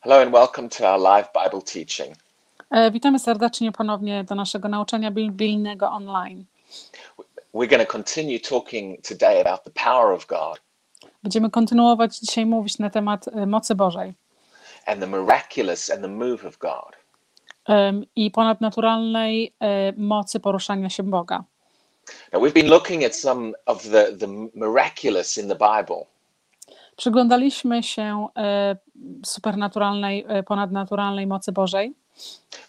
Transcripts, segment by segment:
Hello and welcome to our live Bible teaching. E, Witamy serdecznie ponownie do naszego nauczania biblijnego online. We're going to continue talking today about the power of God Będziemy kontynuować dzisiaj mówić na temat e, mocy Bożej and the miraculous and the move of God. em, i ponadnaturalnej e, mocy poruszania się Boga. Now, we've been looking at some of the, the miraculous in the Bible, Przyglądaliśmy się e, supernaturalnej, e, ponadnaturalnej mocy Bożej,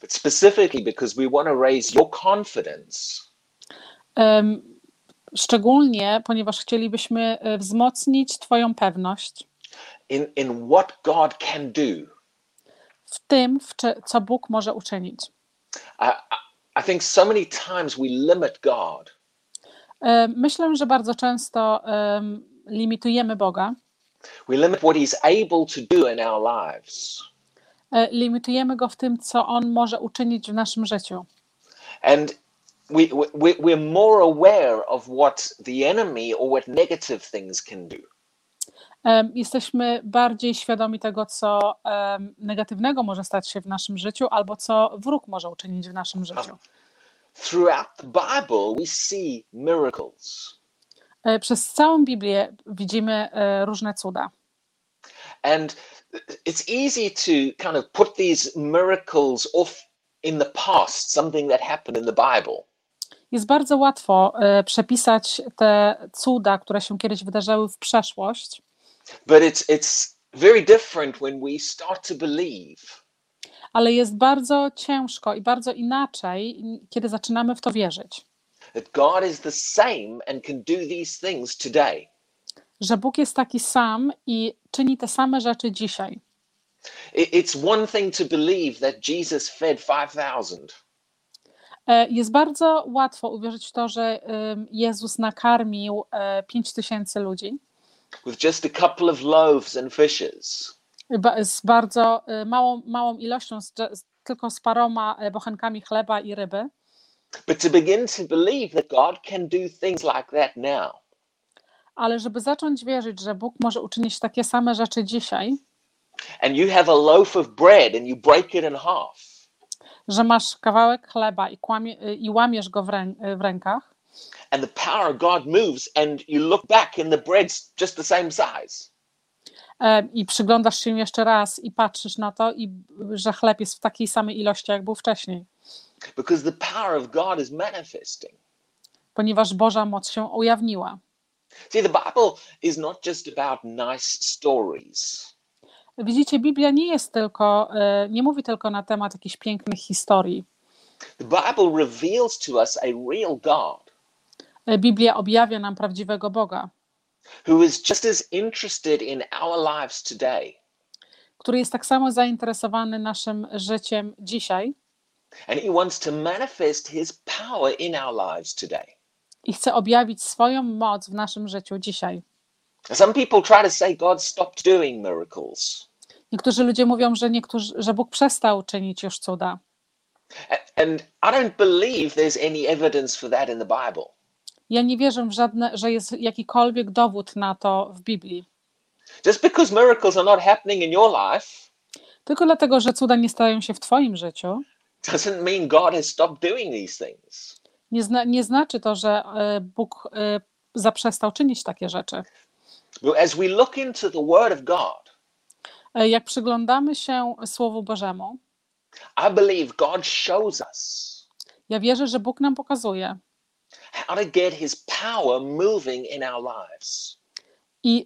but specifically because we want to raise your confidence szczególnie ponieważ chcielibyśmy e, wzmocnić Twoją pewność in, in what God can do. w tym, w co Bóg może uczynić. I, I- think so many times we limit God Myślę, że bardzo często em, limitujemy Boga. We limit what he's able to do in our lives. E, limitujemy go w tym, co on może uczynić w naszym życiu. And we, we, we're more aware of what the enemy or what negative things can do. Jesteśmy bardziej świadomi tego, co em, negatywnego może stać się w naszym życiu, albo co wróg może uczynić w naszym życiu. Throughout the Bible, we see miracles. E, Przez całą Biblię widzimy e, różne cuda. And it's easy to kind of put these miracles off in the past, something that happened in the Bible. Jest bardzo łatwo e, przepisać te cuda, które się kiedyś wydarzyły w przeszłość, But it's, it's very different when we start to believe ale jest bardzo ciężko i bardzo inaczej, kiedy zaczynamy w to wierzyć. That God is the same and can do these things today. Że Bóg jest taki sam i czyni te same rzeczy dzisiaj. It- It's one thing to believe that Jesus fed 5,000. E, Jest bardzo łatwo uwierzyć w to, że Jezus nakarmił e, pięć tysięcy ludzi with just a couple of loaves and fishes. z bardzo e, małą, małą ilością, z, tylko z paroma e, bochenkami chleba i ryby, But to begin to believe that God can do things like that now, ale żeby zacząć wierzyć, że Bóg może uczynić takie same rzeczy dzisiaj, and you have a loaf of bread and you break it in half, że masz kawałek chleba i, kłamie, i łamiesz go w, rę, w rękach, and the power of God moves, and you look back and the bread's just the same size. e, i przyglądasz się jeszcze raz i patrzysz na to, i że chleb jest w takiej samej ilości, jak był wcześniej, Because the power of God is manifesting. ponieważ Boża moc się ujawniła. See, the Bible is not just about nice stories. Widzicie, Biblia nie jest tylko, e, nie mówi tylko na temat jakichś pięknych historii. The Bible reveals to us a real God E, Biblia objawia nam prawdziwego Boga, who is just as interested in our lives today który jest tak samo zainteresowany naszym życiem dzisiaj And he wants to manifest his power in our lives today. i chce objawić swoją moc w naszym życiu dzisiaj. Some people try to say God stopped doing miracles. Niektórzy ludzie mówią, że, niektórzy, że Bóg przestał czynić już cuda. And I don't believe there's any evidence for that in the Bible. Ja nie wierzę w żadne, że jest jakikolwiek dowód na to w Biblii. Just because miracles are not happening in your life Tylko dlatego, że cuda nie stają się w Twoim życiu, doesn't mean God has stopped doing these things. nie, zna, nie znaczy to, że e, Bóg e, zaprzestał czynić takie rzeczy. But as we look into the Word of God, E, Jak przyglądamy się Słowu Bożemu, I believe God shows us ja wierzę, że Bóg nam pokazuje how to get his power moving in our lives. i,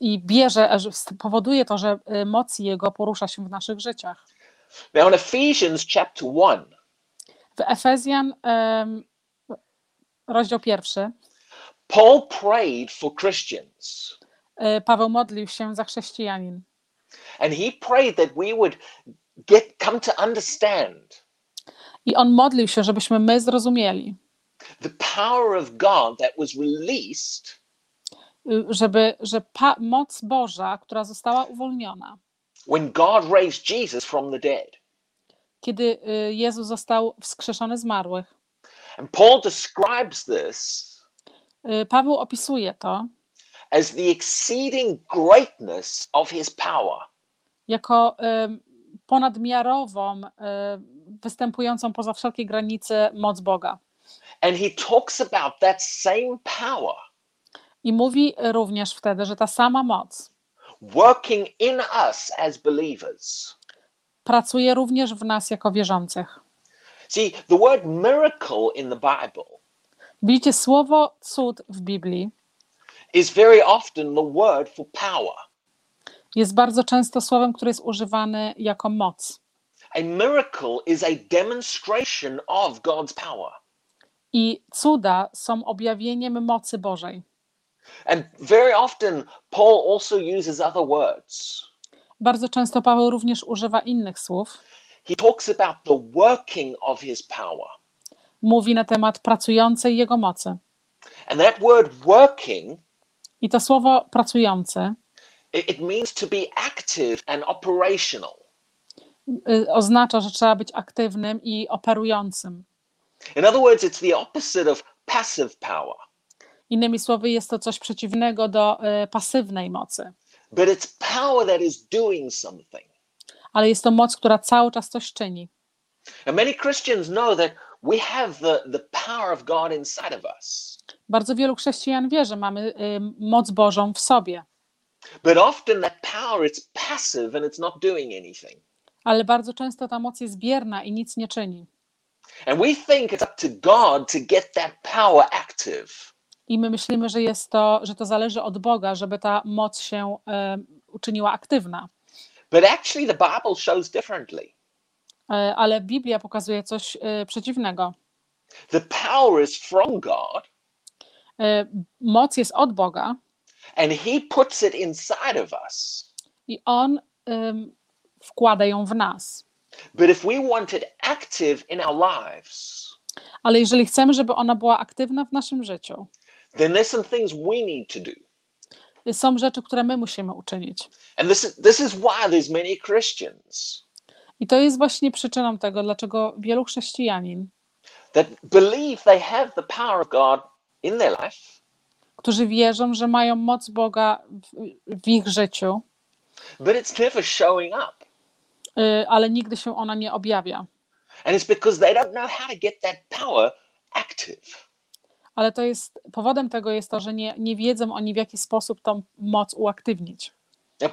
i bierze, powoduje to, że moc Jego porusza się w naszych życiach. Now, in Ephesians chapter 1, W Efezjan, em, rozdział pierwszy, Paul prayed for Christians. y, Paweł modlił się za chrześcijanin. And he prayed that we would get come to understand I on modlił się, żebyśmy my zrozumieli, the power of God that was released y, żeby, że moc Boża, która została uwolniona, when God raised Jesus from the dead. kiedy y, Jezus został wskrzeszony z marłych. And Paul describes this Y, Paweł opisuje to as the exceeding greatness of his power. jako ponadmiarową, em, występującą poza wszelkie granice moc Boga. And he talks about that same power I mówi również wtedy, że ta sama moc working in us as believers. pracuje również w nas jako wierzących. See, the word miracle in the Bible Widzicie, słowo cud w Biblii is very often the word for power. jest bardzo często słowem, które jest używane jako moc. A miracle is a demonstration of God's power. I cuda są objawieniem mocy Bożej. And very often, Paul also uses other words. Bardzo często Paweł również używa innych słów. He talks about the working of his power. Mówi na temat pracującej jego mocy. And that word working, I to słowo pracujący it, it means to be active and operational. y, oznacza, że trzeba być aktywnym i operującym. In other words, it's the opposite of passive power, Innymi słowy, jest to coś przeciwnego do y, pasywnej mocy, but it's power that is doing something. ale jest to moc, która cały czas coś czyni. And many Christians know that we have the, the power of God inside of us. Bardzo wielu chrześcijan wie, że mamy y, moc Bożą w sobie, But often that power is passive and it's not doing anything. ale bardzo często ta moc jest bierna i nic nie czyni. And we think it's up to God to get that power active. I my myślimy, że jest to, że to zależy od Boga, żeby ta moc się y, uczyniła aktywna. But actually, the Bible shows differently. Y, ale Biblia pokazuje coś y, przeciwnego. The power is from God, moc jest od Boga and He puts it inside of us. i On wkłada ją w nas. But if we want it active in our lives, Ale jeżeli chcemy, żeby ona była aktywna w naszym życiu, then there's some things we need to do. są rzeczy, które my musimy uczynić. And this is, this is why there's many Christians I to jest właśnie przyczyną tego, dlaczego wielu chrześcijanin, that believe they have the power of God in their life, którzy wierzą, że mają moc Boga w, w ich życiu, but it's never showing up. y, ale nigdy się ona nie objawia. And it's because they don't know how to get that power active. Ale to jest powodem tego jest to, że nie, nie wiedzą oni, w jaki sposób tą moc uaktywnić.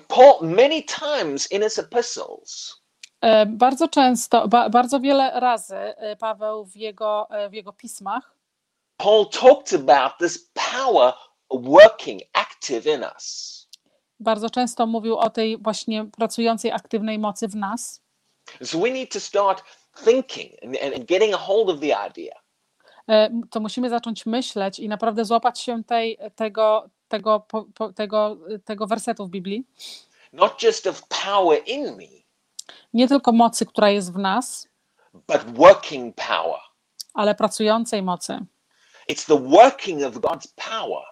Paul, many times in his epistles, E, Bardzo często, ba, bardzo wiele razy e, Paweł w jego, e, w jego pismach Paul talked about this power working active in us. bardzo często mówił o tej właśnie pracującej aktywnej mocy w nas. So we need to start thinking and, and, getting a hold of the idea To musimy zacząć myśleć i naprawdę złapać się tej, tego, tego, po, po, tego, tego wersetu w Biblii. not just of power in me, Nie tylko mocy, która jest w nas, but working power. ale pracującej mocy. It's the working of God's power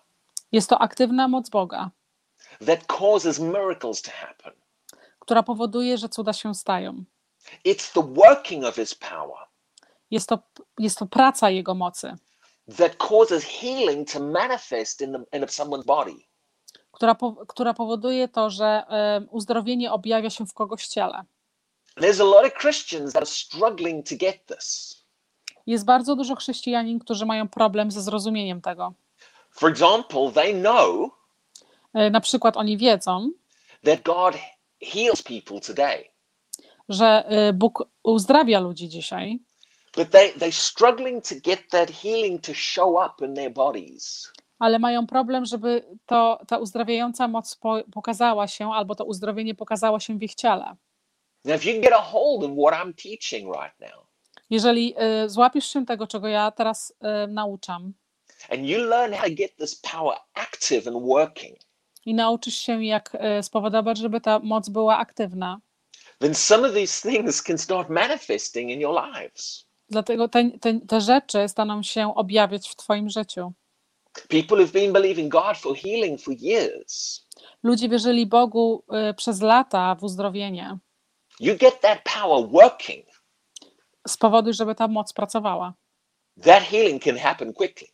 Jest to aktywna moc Boga, that causes miracles to happen. która powoduje, że cuda się stają. It's the working of His power Jest to, jest to praca Jego mocy, that causes healing to manifest in, the, in someone's body. która, po, która powoduje to, że uzdrowienie objawia się w kogoś ciele. There's a lot of Christians that are struggling to get this. Jest bardzo dużo chrześcijanin, którzy mają problem ze zrozumieniem tego. For example, they know E, Na przykład oni wiedzą, that God heals people today, że e, Bóg uzdrawia ludzi dzisiaj, but they, they're struggling to get that healing to show up in their bodies. ale mają problem, żeby to, ta uzdrawiająca moc po, pokazała się, albo to uzdrowienie pokazało się w ich ciele. Now, if you can get a hold of what I'm teaching right now, Jeżeli złapiesz się tego, czego ja teraz e, nauczam and you learn how to get this power active and working, i nauczysz się, jak e, spowodować, żeby ta moc była aktywna, then some of these things can start manifesting in your lives. Dlatego te, te, te rzeczy staną się objawiać w Twoim życiu. People who've been believing God for healing for years, Ludzie wierzyli Bogu e, przez lata w uzdrowienie you get that power working, z powodu, żeby ta moc pracowała. that healing can happen quickly.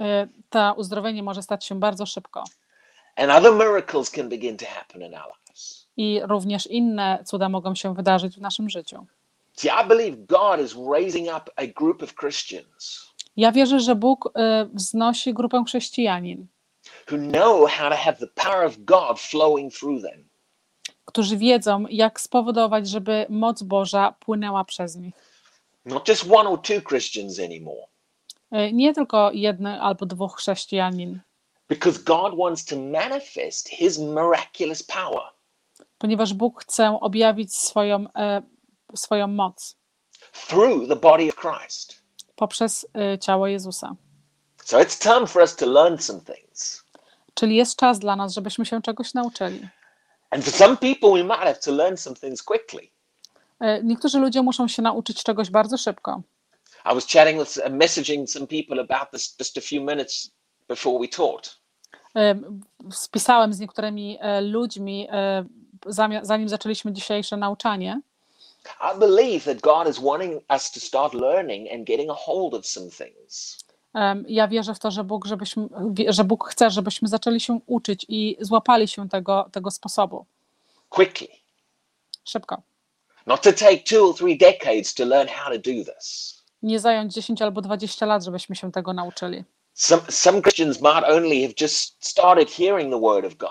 E, Ta uzdrowienie może stać się bardzo szybko. And other miracles can begin to happen in our lives. I również inne cuda mogą się wydarzyć w naszym życiu. See, I believe God is raising up a group of Christians Ja wierzę, że Bóg y, wznosi grupę chrześcijanin, who know how to have the power of God flowing through them. którzy wiedzą, jak spowodować, żeby moc Boża płynęła przez nich. Not just one or two Christians anymore. Y, Nie tylko jedny albo dwóch chrześcijanin, Because God wants to manifest his miraculous power ponieważ Bóg chce objawić swoją, e, swoją moc through the body of Christ. poprzez y, ciało Jezusa. So it's time for us to learn some things. Czyli jest czas dla nas, żebyśmy się czegoś nauczyli. And for some people, we might have to learn some things quickly. Y, Niektórzy ludzie muszą się nauczyć czegoś bardzo szybko. I was chatting with, uh, messaging some people about this just a few minutes before we talked. Y, Spisałem z niektórymi ludźmi, zanim zaczęliśmy dzisiejsze nauczanie. I believe that God is wanting us to start learning and getting a hold of some things. Ja wierzę w to, że Bóg, żebyśmy, że Bóg chce, żebyśmy zaczęli się uczyć i złapali się tego, tego sposobu quickly, szybko. not to take two or three decades to learn how to do this. Nie zająć 10 albo 20 lat, żebyśmy się tego nauczyli. Some, some Christians might only have just started hearing the word of God.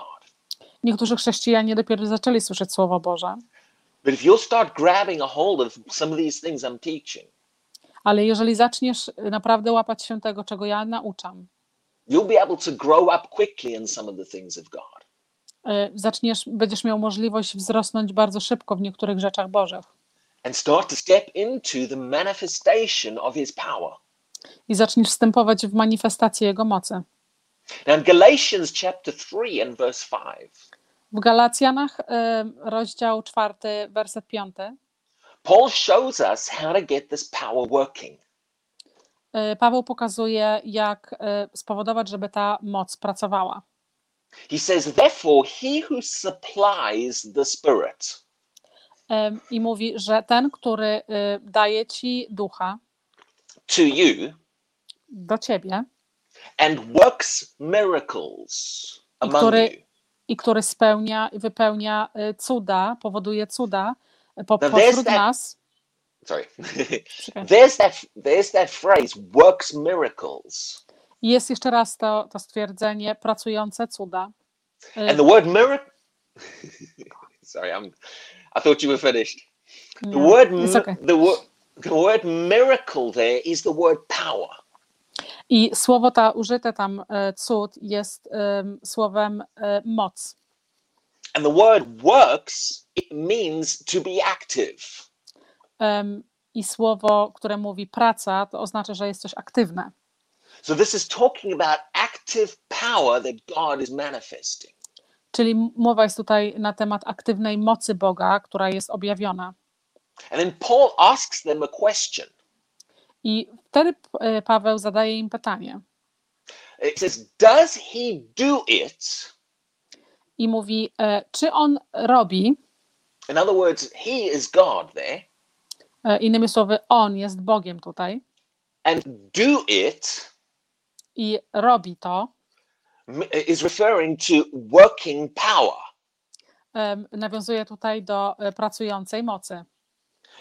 Niektórzy chrześcijanie dopiero zaczęli słyszeć Słowo Boże, But if you'll start grabbing a hold of some of these things I'm teaching, ale jeżeli zaczniesz naprawdę łapać się tego, czego ja nauczam, you'll be able to grow up quickly in some of the things of God. y, zaczniesz, będziesz miał możliwość wzrosnąć bardzo szybko w niektórych rzeczach Bożych and start to step into the manifestation of his power. i zaczniesz wstępować w manifestację Jego mocy. Now, in Galatians chapter 3 and verse 5, W Galacjanach, y, rozdział 4, werset 5, Paul shows us how to get this power working. y, Paweł pokazuje, jak y, spowodować, żeby ta moc pracowała. He says, Therefore, he who supplies the Spirit I mówi, że ten, który daje ci ducha to you do ciebie and works miracles among który- you. I który spełnia i wypełnia y, cuda, powoduje cuda y, po, No pośród that- nas. Sorry. There's that there's that phrase, works miracles. Jest jeszcze raz to, to stwierdzenie pracujące cuda. Y, And the word miracle Sorry, I'm I thought you were finished. The nie, word okay. the the word miracle there is the word power. I słowo ta użyte tam y, cud jest ym, słowem y, moc. And the word works, it means to be active. I słowo, które mówi praca, to oznacza, że jest coś aktywne. So this is talking about active power that God is manifesting. Czyli mowa jest tutaj na temat aktywnej mocy Boga, która jest objawiona. And then Paul asks them a question. I wtedy y, Paweł zadaje im pytanie It says, Does he do it? i mówi, e, czy on robi, In other words, he is God there, e, innymi słowy, on jest Bogiem tutaj and do it i robi to, is referring to working power. nawiązuje tutaj do e, pracującej mocy.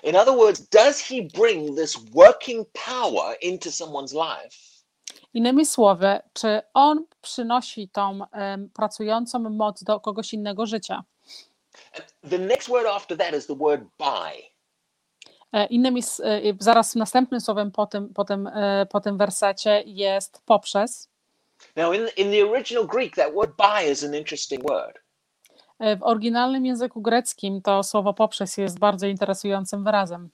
In other words, does he bring this working power into someone's life? Innymi słowy, czy on przynosi tą em, pracującą moc do kogoś innego życia? The next word after that is the word by. E, Innymi, e, zaraz następnym słowem po tym, po tym, e, po tym wersecie jest poprzez. Now, in, in the original Greek, that word by is an interesting word. E, W oryginalnym języku greckim to słowo poprzez jest bardzo interesującym wyrazem,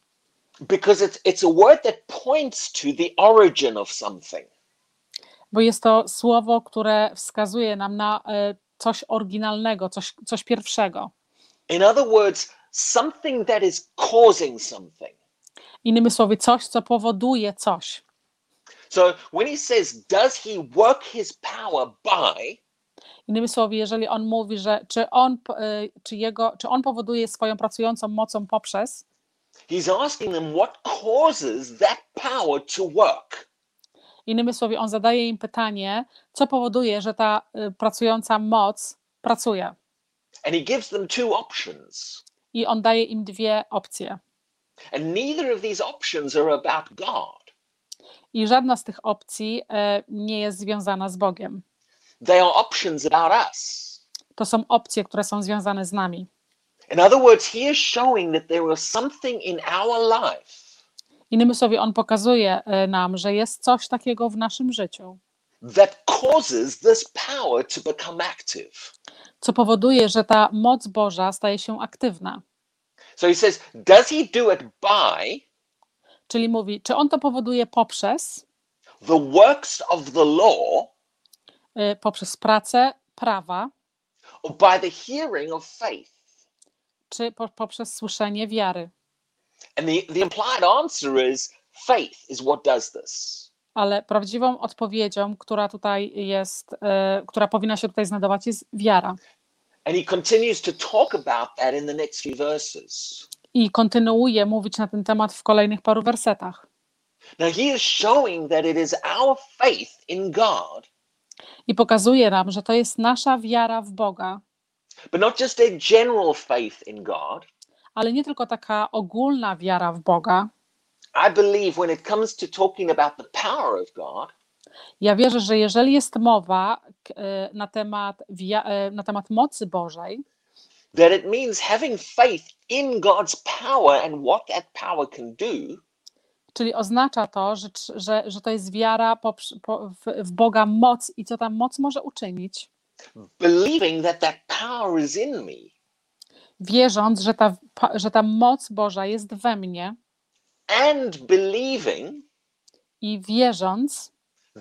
because it's it's a word that points to the origin of something. bo jest to słowo, które wskazuje nam na e, coś oryginalnego, coś, coś pierwszego. In other words, something that is causing something. Innymi słowy, coś, co powoduje coś. So when he says, "Does he work his power by?" Innymi słowy, jeżeli on mówi, że czy on, e, czy jego, czy on powoduje swoją pracującą mocą poprzez, He's asking them what causes that power to work. innymi słowy, on zadaje im pytanie, co powoduje, że ta e, pracująca moc pracuje. And he gives them two options. I on daje im dwie opcje. And neither of these options are about God. I żadna z tych opcji e, nie jest związana z Bogiem. They are options about us. To są opcje, które są związane z nami. In other words, he is showing that there is something in our life Innymi słowy, on pokazuje e, nam, że jest coś takiego w naszym życiu, that causes this power to become active. co powoduje, że ta moc Boża staje się aktywna. So he says, does he do it by Czyli mówi, czy on to powoduje poprzez, the works of the law poprzez pracę prawa, or by the hearing of faith? czy po, poprzez słyszenie wiary. And the, the implied answer is faith is what does this. Ale prawdziwą odpowiedzią, która tutaj jest, e, która powinna się tutaj znajdować, jest wiara. And he continues to talk about that in the next few verses. I kontynuuje mówić na ten temat w kolejnych paru wersetach. Now he is showing that it is our faith in God, I pokazuje nam, że to jest nasza wiara w Boga, but not just a general faith in God. ale nie tylko taka ogólna wiara w Boga. I believe when it comes to talking about the power of God, Ja wierzę, że jeżeli jest mowa e, na temat, e, na temat mocy Bożej, that it means having faith in God's power and what that power can do, czyli oznacza to, że, że, że to jest wiara poprz- po, w, Boga moc i co ta moc może uczynić, believing that that power is in me, wierząc, że ta, że ta moc Boża jest we mnie. And believing i wierząc,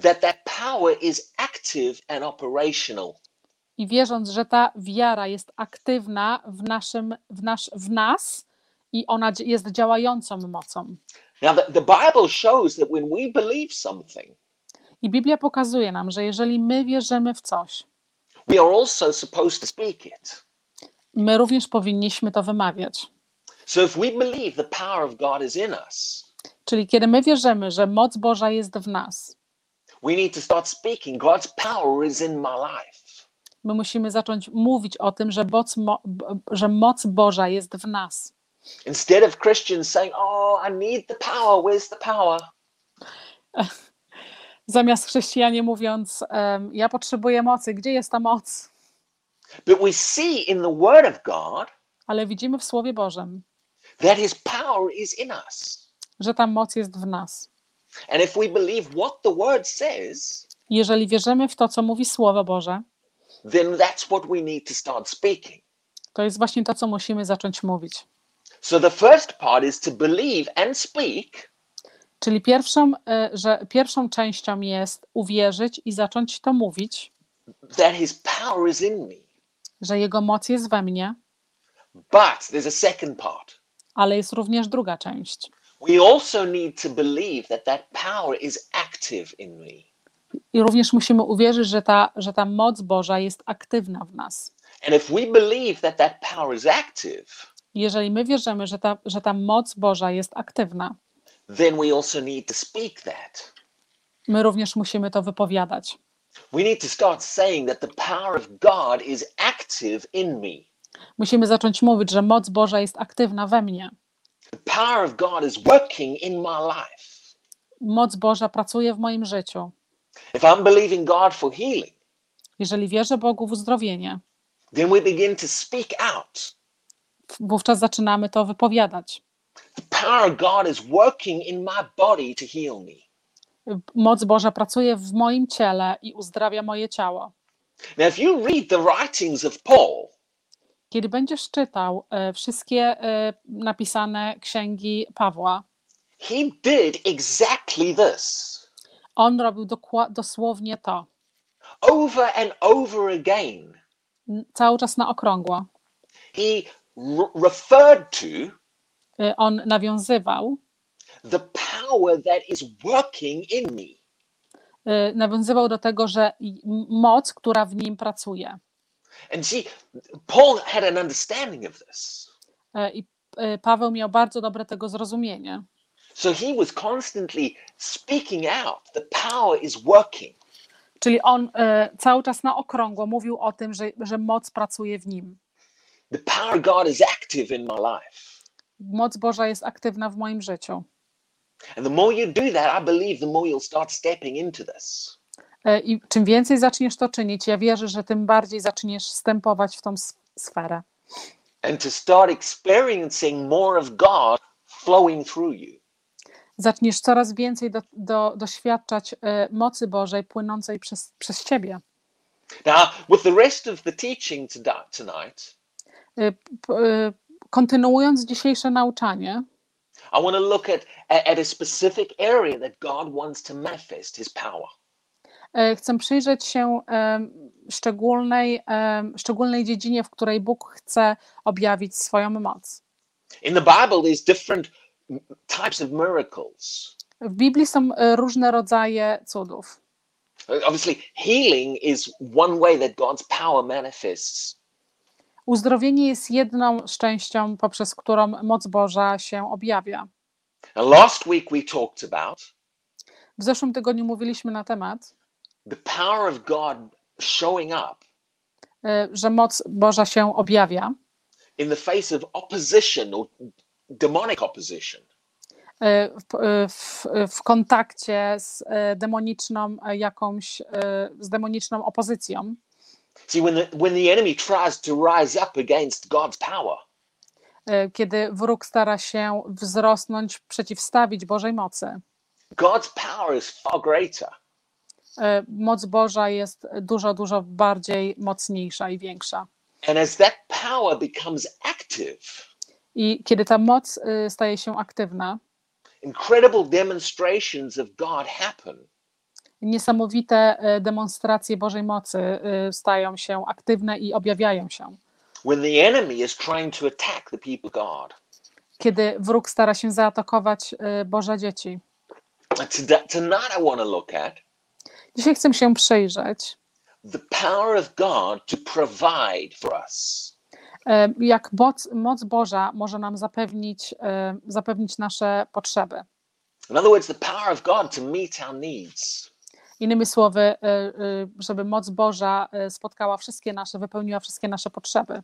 that that power is active and operational. i wierząc, że ta wiara jest aktywna w, naszym, w, nasz, w nas i ona jest działającą mocą. Now, the, the Bible shows that when we believe something, I Biblia pokazuje nam, że jeżeli my wierzymy w coś, we are also supposed to speak it. my również powinniśmy to wymawiać. So if we believe the power of God is in us, Czyli kiedy my wierzymy, że moc Boża jest w nas, we need to start speaking God's power is in my life. my musimy zacząć mówić o tym, że moc, że moc Boża jest w nas. Instead of Christians saying, Oh, I need the power, where's the power? Zamiast chrześcijanie mówiąc, em, ja potrzebuję mocy, gdzie jest ta moc? But we see in the Word of God Ale widzimy w Słowie Bożym, that His power is in us. że ta moc jest w nas. And if we believe what the Word says, Jeżeli wierzymy w to, co mówi Słowo Boże, then that's what we need to start speaking. to jest właśnie to, co musimy zacząć mówić. So the first part is to believe and speak, Czyli pierwszą, e, że pierwszą częścią jest uwierzyć i zacząć to mówić, that His power is in me. że Jego moc jest we mnie, But there's a second part. ale jest również druga część. We also need to believe that that power is active in me. I również musimy uwierzyć, że ta, że ta moc Boża jest aktywna w nas. And if we believe that that power is active, Jeżeli my wierzymy, że ta, że ta moc Boża jest aktywna, then we also need to speak that. my również musimy to wypowiadać. We need to start saying that the power of God is active in me. Musimy zacząć mówić, że moc Boża jest aktywna we mnie. The power of God is working in my life. Moc Boża pracuje w moim życiu. If I'm believing God for healing, Jeżeli wierzę Bogu w uzdrowienie, then we begin to speak out. Wówczas zaczynamy to wypowiadać. The power of God is working in my body to heal me. Moc Boża pracuje w moim ciele i uzdrawia moje ciało. Now, if you read the writings of Paul, Kiedy będziesz czytał e, wszystkie e, napisane księgi Pawła, he did exactly this on robił dosłownie to. over and over again. Cały czas na okrągło. He referred to E, On nawiązywał, the power that is working in me. e, nawiązywał do tego, że moc, która w nim pracuje. And see, Paul had an understanding of this. E, I Paweł miał bardzo dobre tego zrozumienie. So he was constantly speaking out, the power is working. Czyli on cały czas na okrągło mówił o tym, że, że moc pracuje w nim. The power of God is active in my life. Moc Boża jest aktywna w moim życiu. And the more you do that, I believe the more you'll start stepping into this. E, I czym więcej zaczniesz to czynić, ja wierzę, że tym bardziej zaczniesz wstępować w tą sferę. And to start experiencing more of God flowing through you. Zaczniesz coraz więcej do, do, doświadczać e, mocy Bożej płynącej przez, przez ciebie. Now, with the rest of the teaching to- tonight, Kontynuując dzisiejsze nauczanie, I want to look at, at, a specific area that God wants to manifest his power. e, chcę przyjrzeć się szczególnej, szczególnej dziedzinie, w której Bóg chce objawić swoją moc. In the Bible, there's different types of miracles. W Biblii są e, różne rodzaje cudów. Obviously, healing is one way that God's power manifests. Uzdrowienie jest jedną z częścią, poprzez którą moc Boża się objawia. Now, last week we talked about W zeszłym tygodniu mówiliśmy na temat, the power of God showing up e, że moc Boża się objawia in the face of opposition or demonic opposition. e, w, e, w, w kontakcie z demoniczną jakąś, z demoniczną opozycją. See, when the, when the enemy tries to rise up against God's power, e, kiedy wróg stara się wzrosnąć, przeciwstawić Bożej mocy. God's power is far greater. E, Moc Boża jest dużo, dużo bardziej mocniejsza i większa. And as that power becomes active, I kiedy ta moc e, staje się aktywna, incredible demonstrations of God happen. Niesamowite e, demonstracje Bożej mocy e, stają się aktywne i objawiają się. Kiedy wróg stara się zaatakować e, Boże dzieci. Dzisiaj chcę się przyjrzeć, jak moc, moc Boża może nam zapewnić, zapewnić nasze potrzeby. In other words, the power of God to meet our needs. Innymi słowy, e, e, żeby moc Boża e, spotkała wszystkie nasze, wypełniła wszystkie nasze potrzeby.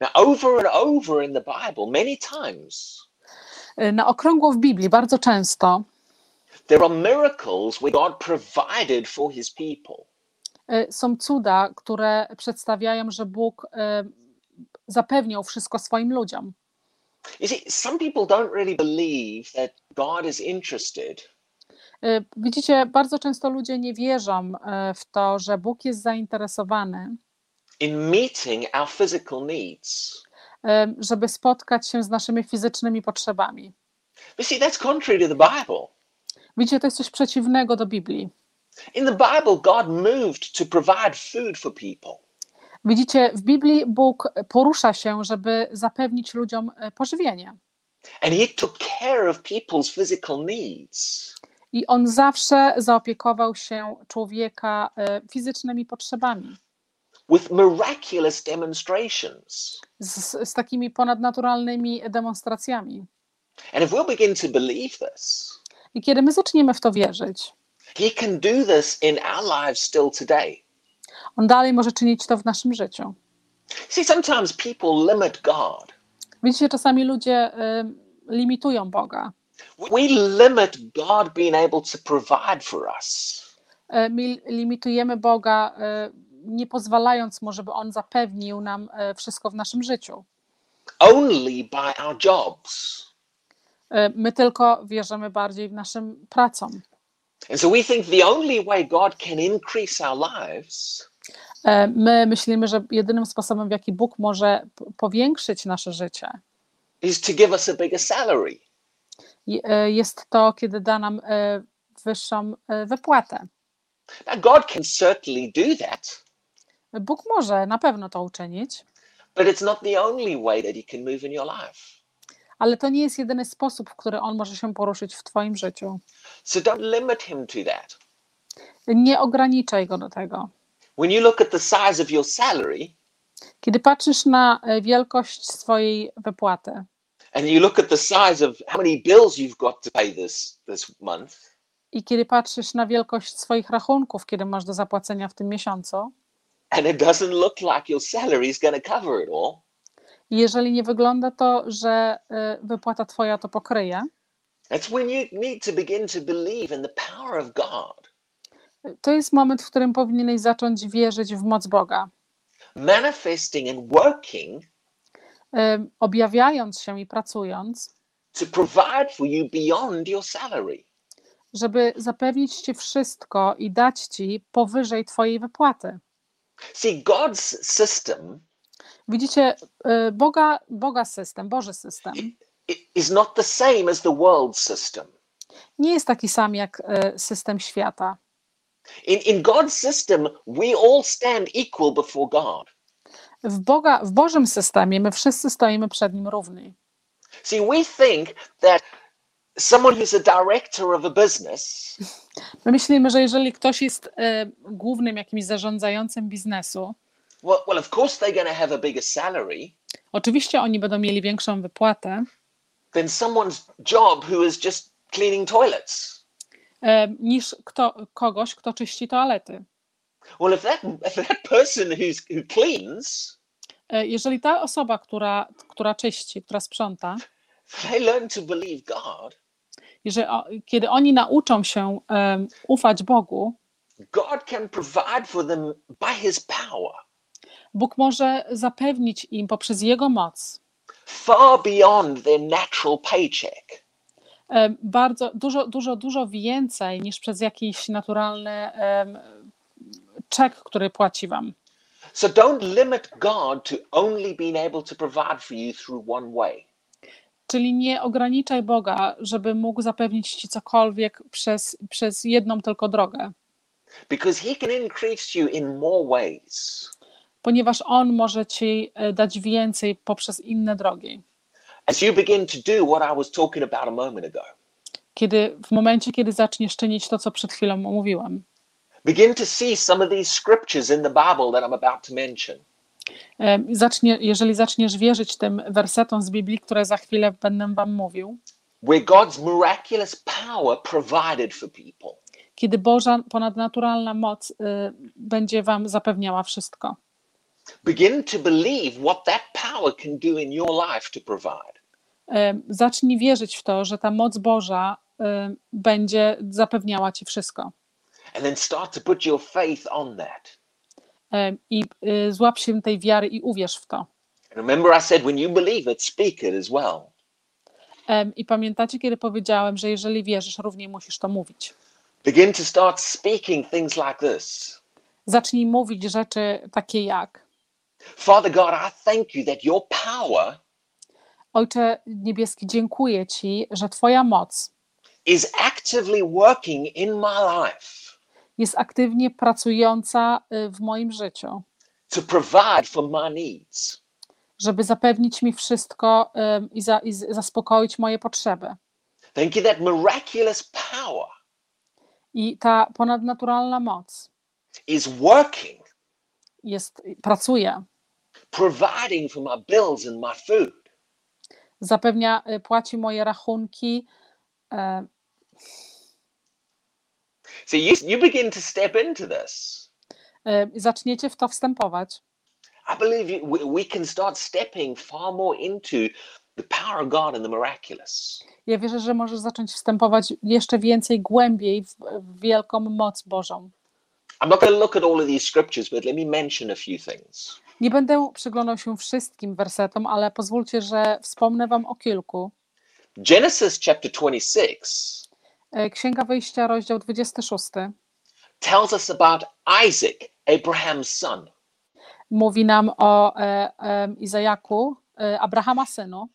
Now, over and over in the Bible, many times, Na okrągło w Biblii bardzo często there are miracles where God provided for his people. są cuda, które przedstawiają, że Bóg zapewniał wszystko swoim ludziom. You see, some people don't really believe that God is interested Widzicie, bardzo często ludzie nie wierzą e, w to, że Bóg jest zainteresowany, in meeting our physical needs. e, żeby spotkać się z naszymi fizycznymi potrzebami. But see, that's contrary to the Bible. Widzicie, to jest coś przeciwnego do Biblii. In the Bible, God moved to provide food for people. Widzicie, w Biblii Bóg porusza się, żeby zapewnić ludziom e, pożywienie. And he took care of people's physical needs. I on zawsze zaopiekował się człowieka e, fizycznymi potrzebami, with miraculous demonstrations. z, z takimi ponadnaturalnymi demonstracjami. And if we'll begin to believe this, I kiedy my zaczniemy w to wierzyć, he can do this in our lives still today. on dalej może czynić to w naszym życiu. See, sometimes people limit God. Widzicie, czasami ludzie e, limitują Boga. We limit God being able to provide for us. My limitujemy Boga, e, nie pozwalając mu, żeby on zapewnił nam e, wszystko w naszym życiu. only by our jobs. E, My tylko wierzymy bardziej w naszym pracom. And so we think the only way God can increase our lives My myślimy, że jedynym sposobem, w jaki Bóg może powiększyć nasze życie, is to give us a bigger salary. E, jest to, kiedy da nam e, wyższą e, wypłatę. Now, God can certainly do that, Bóg może na pewno to uczynić, but it's not the only way that He can move in your life. ale to nie jest jedyny sposób, w który On może się poruszyć w Twoim życiu. So don't limit Him to that. Nie ograniczaj Go do tego. When you look at the size of your salary Kiedy patrzysz na wielkość swojej wypłaty and you look at the size of how many bills you've got to pay this, this month, i kiedy patrzysz na wielkość swoich rachunków, kiedy masz do zapłacenia w tym miesiącu, and it doesn't look like your salary is going to cover it all, jeżeli nie wygląda to, że y, wypłata twoja to pokryje, That's when you need to begin to believe in the power of God, to jest moment, w którym powinieneś zacząć wierzyć w moc Boga. manifesting and working Objawiając się i pracując, to provide for you beyond your salary. żeby zapewnić ci wszystko i dać ci powyżej twojej wypłaty. See, God's system Widzicie, y, Boga, Boga system, Boży system is not the same as the world's system. nie jest taki sam jak y, system świata. In, in God's system, we all stand equal before God. W, Boga, w Bożym systemie my wszyscy stoimy przed Nim równi. See, we think that someone who's a director of a business My myślimy, że jeżeli ktoś jest y, głównym jakimś zarządzającym biznesu, Well, well, of course they're going to have a bigger salary oczywiście oni będą mieli większą wypłatę than someone's job who is just cleaning toilets. y, niż kto, kogoś, kto czyści toalety. Well, if that if that person who's who cleans, Y, Jeżeli ta osoba, która, która czyści, która sprząta, they learn to believe God, jeżeli, kiedy oni nauczą się em, ufać Bogu, God can provide for them by His power Bóg może zapewnić im poprzez Jego moc far beyond their natural paycheck. bardzo, dużo, dużo, dużo więcej niż przez jakiś naturalny em, czek, który płaci wam. So don't limit God to only being able to provide for you through one way. Czyli nie ograniczaj Boga, żeby mógł zapewnić ci cokolwiek przez, przez jedną tylko drogę, Because He can increase you in more ways. ponieważ On może ci e, dać więcej poprzez inne drogi. As you begin to do what I was talking about a moment ago, Kiedy, w momencie, kiedy zaczniesz czynić to, co przed chwilą mówiłem, begin to see some of these scriptures in the Bible that I'm about to mention. Em, Zacznie, jeżeli zaczniesz wierzyć tym wersetom z Biblii, które za chwilę będę wam mówił, where God's miraculous power provided for people. kiedy Boża ponadnaturalna moc y, będzie wam zapewniała wszystko. Begin to believe what that power can do in your life to provide. Em, Zacznij wierzyć w to, że ta moc Boża y, będzie zapewniała ci wszystko. And then start to put your faith on that. Em, I y, złap się tej wiary i uwierz w to. And remember, I said, when you believe it, speak it as well. Em, I pamiętacie, kiedy powiedziałem, że jeżeli wierzysz, równie musisz to mówić. Begin to start speaking things like this Zacznij mówić rzeczy takie jak Father God, I thank you that your power Ojcze Niebieski, dziękuję Ci, że Twoja moc is actively working in my life jest aktywnie pracująca y, w moim życiu, to provide for my needs. żeby zapewnić mi wszystko i, za, i zaspokoić moje potrzeby. Thank you that miraculous power I ta ponadnaturalna moc is working, jest, pracuje, providing for my bills and my food. zapewnia, y, płaci moje rachunki. So you, you begin to step into this. y, Zaczniecie w to wstępować. I believe we, can start stepping far more into the power of God and the miraculous. Ja wierzę, że możesz zacząć wstępować jeszcze więcej, głębiej w, w wielką moc Bożą. I'm not going to look at all of these scriptures, but let me mention a few things. Nie będę przyglądał się wszystkim wersetom, ale pozwólcie, że wspomnę Wam o kilku. Genesis chapter 26 E, Księga Wyjścia, rozdział 26, tells us about Isaac, Abraham's son. mówi nam o e, e, Izajaku, e, Abrahama synu,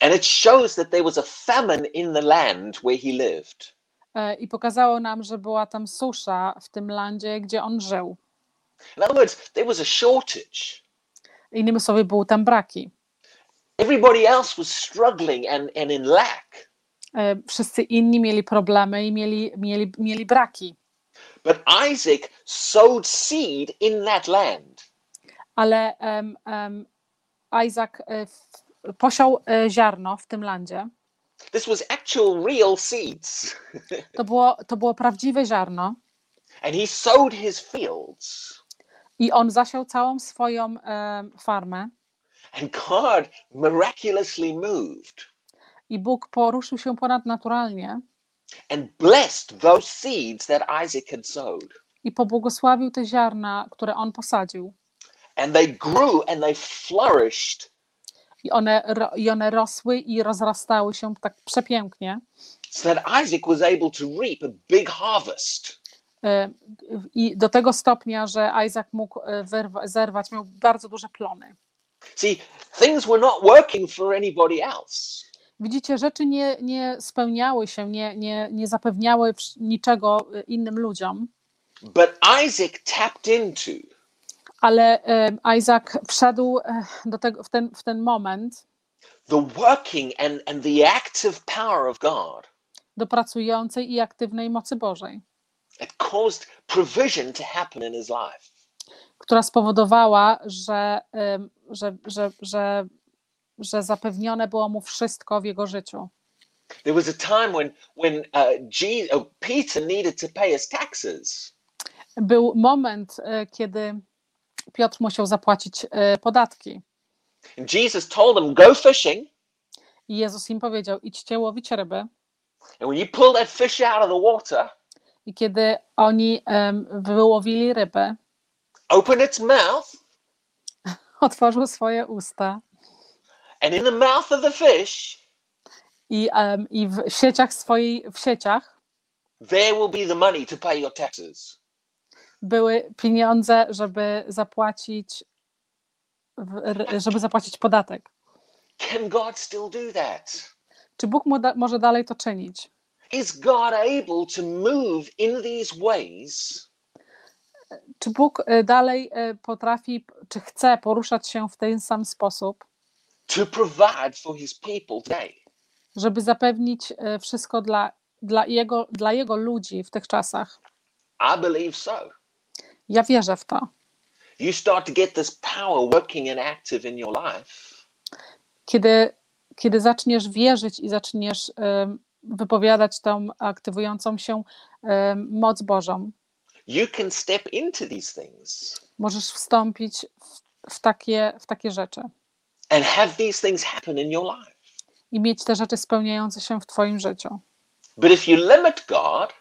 And it shows that there was a famine in the land where he lived. e, i pokazało nam, że była tam susza w tym landzie, gdzie on żył. In other words, there was a shortage. Innymi słowy, były tam braki. Everybody else was struggling and, and in lack. E, Wszyscy inni mieli problemy i mieli, mieli, mieli braki. But Isaac sowed seed in that land. Ale em, em, Isaac e, posiał e, ziarno w tym landzie. This was actual real seeds. To było, to było prawdziwe ziarno And he sowed his fields. i on zasiał całą swoją em, farmę. And God miraculously moved I Bóg poruszył się ponadnaturalnie and blessed those seeds that Isaac had sowed. i pobłogosławił te ziarna, które on posadził. And they grew and they flourished I one, I one rosły i rozrastały się tak przepięknie. so that Isaac was able to reap a big harvest. E, I do tego stopnia, że Isaac mógł e, wyrwa- zerwać, miał bardzo duże plony. See, things were not working for anybody else. Widzicie, rzeczy nie, nie spełniały się, nie, nie, nie zapewniały niczego e, innym ludziom, But Isaac tapped into ale e, Isaac wszedł e, do tego, w, ten, w ten moment the working and, and the active power of God. do pracującej i aktywnej mocy Bożej, It caused provision to happen in his life. która spowodowała, że, em, że, że, że, że zapewnione było mu wszystko w jego życiu. There was a time when when uh, Je- uh, Peter needed to pay his taxes, Był moment, e, kiedy Piotr musiał zapłacić e, podatki. and Jesus told "Go fishing, I Jezus im powiedział: idźcie łowić ryby. and when you pull that fish out of the water, I kiedy oni em, wyłowili rybę, open its mouth, otworzył swoje usta and in the mouth of the fish, i, em, i w sieciach swojej, w sieciach there will be the money to pay your taxes." były pieniądze, żeby zapłacić, żeby zapłacić podatek. Can God still do that? Czy Bóg może dalej to czynić? Is God able to move in these ways Czy Bóg e, dalej e, potrafi, czy chce poruszać się w ten sam sposób, to provide for His people today? żeby zapewnić e, wszystko dla, dla, jego, dla jego ludzi w tych czasach? I believe so. Ja wierzę w to. You start to get this power working and active in your life. Kiedy, kiedy zaczniesz wierzyć i zaczniesz em, wypowiadać tą aktywującą się em, moc Bożą, You can step into these things możesz wstąpić w, w, takie, w takie rzeczy and have these things happen in your life. i mieć te rzeczy spełniające się w Twoim życiu. But if you limit God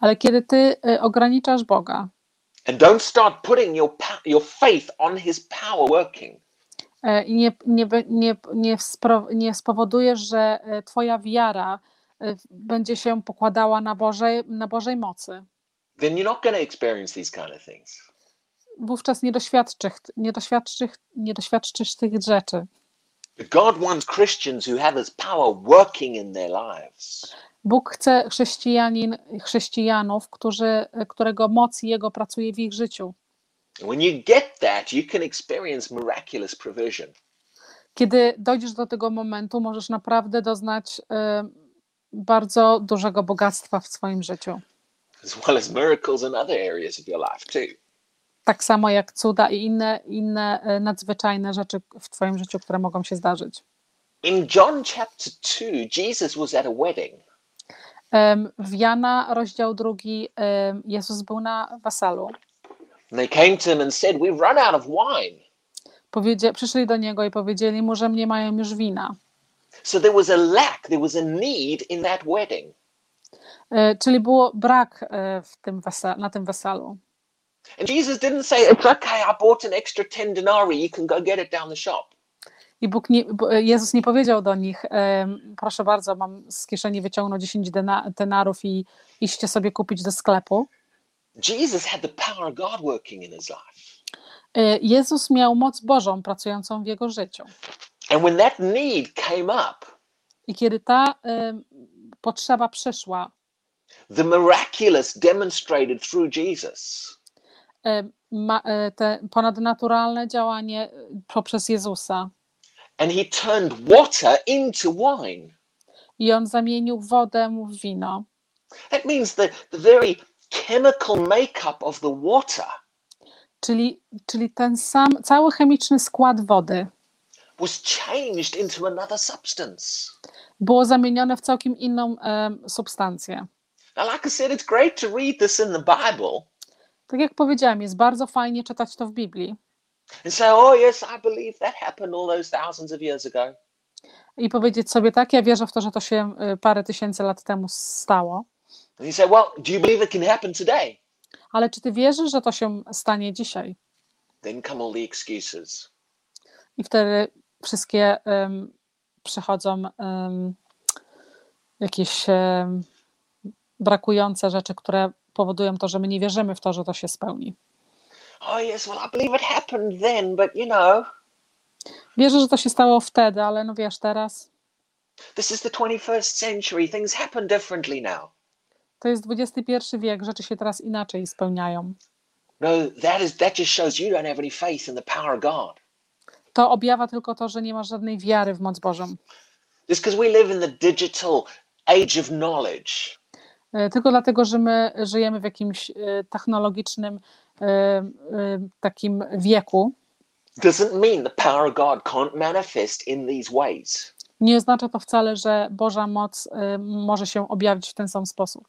Ale kiedy Ty y, ograniczasz Boga and don't start putting your your faith on His power working, e, i nie, nie, nie, nie, spro, nie spowodujesz, że e, Twoja wiara będzie się pokładała na Bożej, na Bożej mocy, then you're not going to experience these kind of things. Wówczas nie doświadczysz, nie doświadczysz, nie doświadczysz tych rzeczy. Bóg chce chrześcijanin, chrześcijanów, którzy, którego moc Jego pracuje w ich życiu. Kiedy dojdziesz do tego momentu, możesz naprawdę doznać e, bardzo dużego bogactwa w swoim życiu. as well as miracles in other areas of your life too. Tak samo jak cuda i inne, inne e, nadzwyczajne rzeczy w Twoim życiu, które mogą się zdarzyć. In John chapter 2, Jesus was at a wedding W Jana, rozdział drugi, Jezus był na wesalu. and they came to him and said, We've run out of wine. Powiedzie, przyszli do niego i powiedzieli mu, że nie mają już wina. So there was a lack, there was a need in that wedding. E, Czyli było brak e, w tym na tym wesalu. And Jesus didn't say, It's okay, I bought an extra 10 denarii, you can go get it down the shop. I Bóg nie, Bo- Jezus nie powiedział do nich, proszę bardzo, mam z kieszeni wyciągnąć 10 dena- denarów i iście sobie kupić do sklepu. Jesus had the power of God working in his life. E, Jezus miał moc Bożą pracującą w jego życiu. And when that need came up, I kiedy ta potrzeba przyszła, the miraculous demonstrated through Jesus. Em, ma, e, te ponadnaturalne działanie e, poprzez Jezusa. And he turned water into wine. I on zamienił wodę w wino. That means the, the very chemical makeup of the water Czyli, czyli ten sam, cały chemiczny skład wody was changed into another substance. było zamienione w całkiem inną em, substancję. Now, like I said, it's great to read this in the Bible, Tak jak powiedziałam, jest bardzo fajnie czytać to w Biblii, and say, oh, yes, I believe that happened all those thousands of years ago. i powiedzieć sobie tak, ja wierzę w to, że to się y, parę tysięcy lat temu stało, And you say, well, do you believe it can happen today? ale czy ty wierzysz, że to się stanie dzisiaj? Then come all the excuses. I wtedy wszystkie um, przychodzą em, jakieś em, brakujące rzeczy, które powodują to, że my nie wierzymy w to, że to się spełni. Oh, yes, well, I believe it happened then, but you know, Wierzę, że to się stało wtedy, ale no wiesz, teraz this is the 21st century. Things happen differently now. to jest XXI wiek, rzeczy się teraz inaczej spełniają. No, that is that just shows you don't have any faith in the power of God. To objawia tylko to, że nie masz żadnej wiary w moc Bożą. Just because we live in the digital age of knowledge, Tylko dlatego, że my żyjemy w jakimś e, technologicznym e, e, takim wieku, doesn't mean the power of God can't manifest in these ways. nie oznacza to wcale, że Boża moc e, może się objawić w ten sam sposób.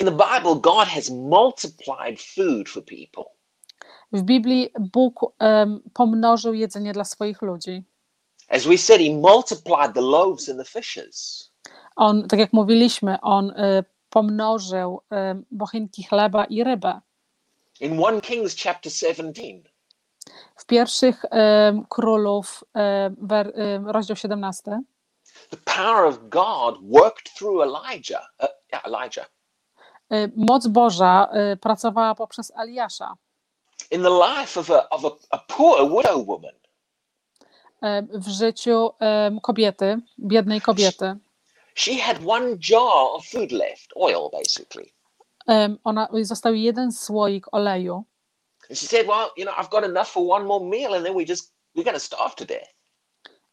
In the Bible, God has multiplied food for people. W Biblii Bóg em, pomnożył jedzenie dla swoich ludzi. As we said, He multiplied the loaves and the fishes. On, tak jak mówiliśmy, on e, pomnożył e, bochenki chleba i rybę. In 1 Kings chapter 17, W pierwszych em, królów, e, rozdział 17, the power of God worked through Elijah. Uh, yeah, Elijah. moc Boża pracowała poprzez Eliasza. In the life of a, of a, a poor widow woman. w życiu kobiety, biednej kobiety. She had one jar of food left, oil basically. Em, Ona został jeden słoik oleju And she said, Well, you know, I've got enough for one more meal, and then we just, we're going to starve to death.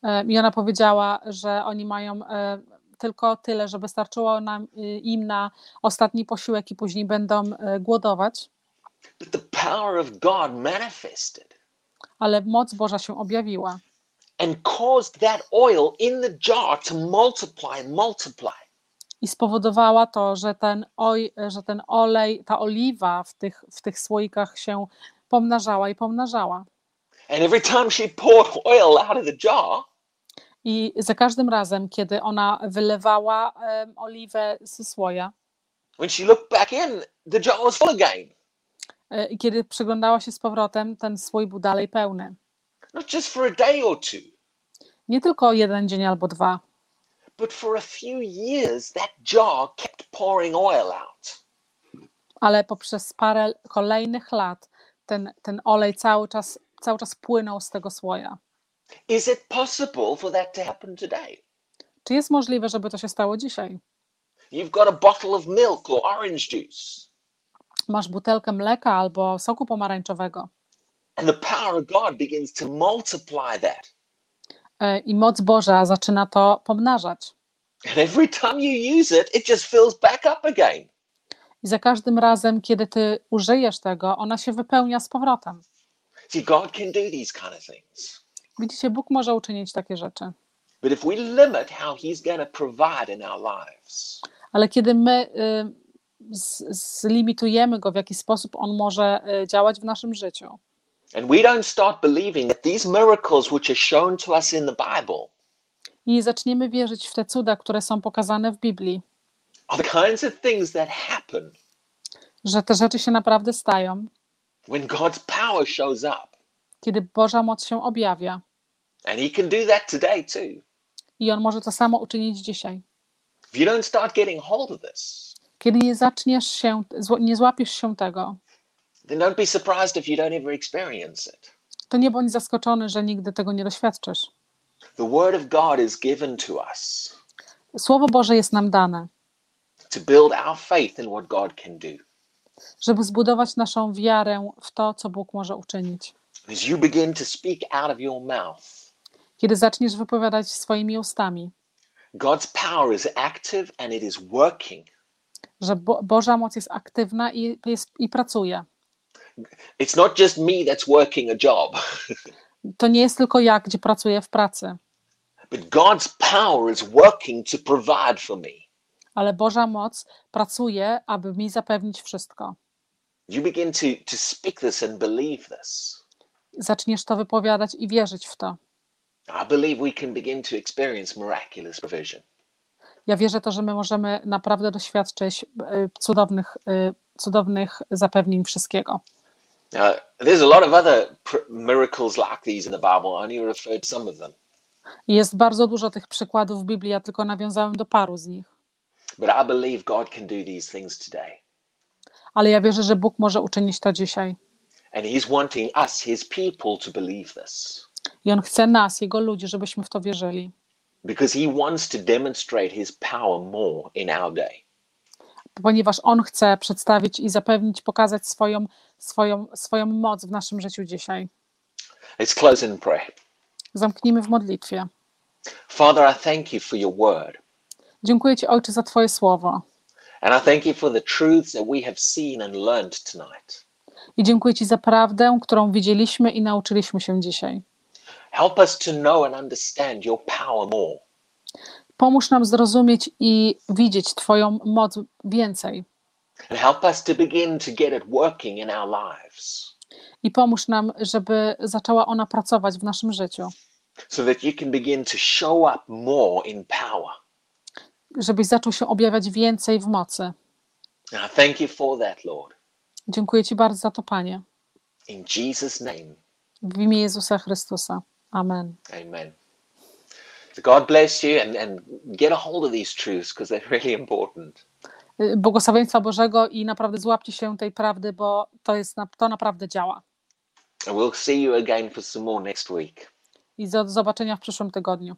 Em, i ona powiedziała, że oni mają e, tylko tyle, żeby starczyło nam, y, im na ostatni posiłek i później będą e, głodować, But the power of God manifested ale moc Boża się objawiła and caused that oil in the jar to multiply and multiply. i spowodowała to, że ten, oj, że ten olej, ta oliwa w tych, w tych słoikach się pomnażała i pomnażała. And every time she poured oil out of the jar, I za każdym razem, kiedy ona wylewała em, oliwę ze słoja, when she looked back in, the jar was full again. i kiedy przyglądała się z powrotem, ten słój był dalej pełny. Not just for a day or two, Nie tylko jeden dzień albo dwa, but for a few years, that jar kept pouring oil out. ale poprzez parę kolejnych lat ten, ten olej cały czas, cały czas płynął z tego słoja. Is it possible for that to happen today? Czy jest możliwe, żeby to się stało dzisiaj? You've got a bottle of milk or orange juice, Masz butelkę mleka albo soku pomarańczowego and the power of God begins to multiply that. e, i moc Boża zaczyna to pomnażać. And every time you use it, it just fills back up again. I za każdym razem, kiedy ty użyjesz tego, ona się wypełnia z powrotem. See, God can do these kind of things. Widzicie, Bóg może uczynić takie rzeczy. But if we limit how He's going to provide in our lives, Ale kiedy my y, z- zlimitujemy go, w jaki sposób on może y, działać w naszym życiu, and we don't start believing that these miracles which are shown to us in the Bible i zaczniemy wierzyć w te cuda, które są pokazane w Biblii, are the kinds of things that happen że te rzeczy się naprawdę stają, when God's power shows up. kiedy Boża moc się objawia. And He can do that today too. I on może to samo uczynić dzisiaj. If you don't start getting hold of this, Kiedy nie zaczniesz się, nie złapiesz się tego, then don't be surprised if you don't ever experience it. to nie bądź zaskoczony, że nigdy tego nie doświadczysz. The Word of God is given to us Słowo Boże jest nam dane, to build our faith in what God can do. żeby zbudować naszą wiarę w to, co Bóg może uczynić. As you begin to speak out of your mouth, Kiedy zaczniesz wypowiadać swoimi ustami, God's power is active and it is working. że Bo- Boża moc jest aktywna i, jest, i pracuje. It's not just me that's working a job, To nie jest tylko ja, gdzie pracuję w pracy, but God's power is working to provide for me. ale Boża moc pracuje, aby mi zapewnić wszystko. You begin to, to speak this and believe this. zaczniesz to wypowiadać i wierzyć w to. I believe we can begin to experience miraculous provision. Ja wierzę to, że my możemy naprawdę doświadczyć y, cudownych, y, cudownych zapewnień wszystkiego. There's a lot of other miracles like these in the Bible. I only referred to some of them. Jest bardzo dużo tych przykładów w Biblii, ja tylko nawiązałem do paru z nich. But I believe God can do these things today. Ale ja wierzę, że Bóg może uczynić to dzisiaj. And He's wanting us, His people, to believe this I On chce nas, Jego ludzi, żebyśmy w to wierzyli. because He wants to demonstrate His power more in our day. Ponieważ On chce przedstawić i zapewnić, pokazać swoją, swoją, swoją moc w naszym życiu dzisiaj. Let's close in prayer. Zamknijmy w modlitwie. Father, I thank you for your word. Dziękuję Ci, Ojcze, za Twoje słowo. And I thank you for the truths that we have seen and learned tonight. I dziękuję Ci za prawdę, którą widzieliśmy i nauczyliśmy się dzisiaj. Help us to know and understand your power more. Pomóż nam zrozumieć i widzieć Twoją moc więcej. And help us to begin to get it working in our lives I pomóż nam, żeby zaczęła ona pracować w naszym życiu. so that you can begin to show up more in power. Żebyś zaczął się objawiać więcej w mocy. And I thank you for that, Lord. Dziękuję Ci bardzo za to, Panie. In Jesus' name, W imię Jezusa Chrystusa. Amen. amen. God bless you and, and get a hold of these truths because they're really important. Y, Błogosławieństwa Bożego i naprawdę złapcie się tej prawdy, bo to, jest, to naprawdę działa. And we'll see you again for some more next week. I do zobaczenia w przyszłym tygodniu.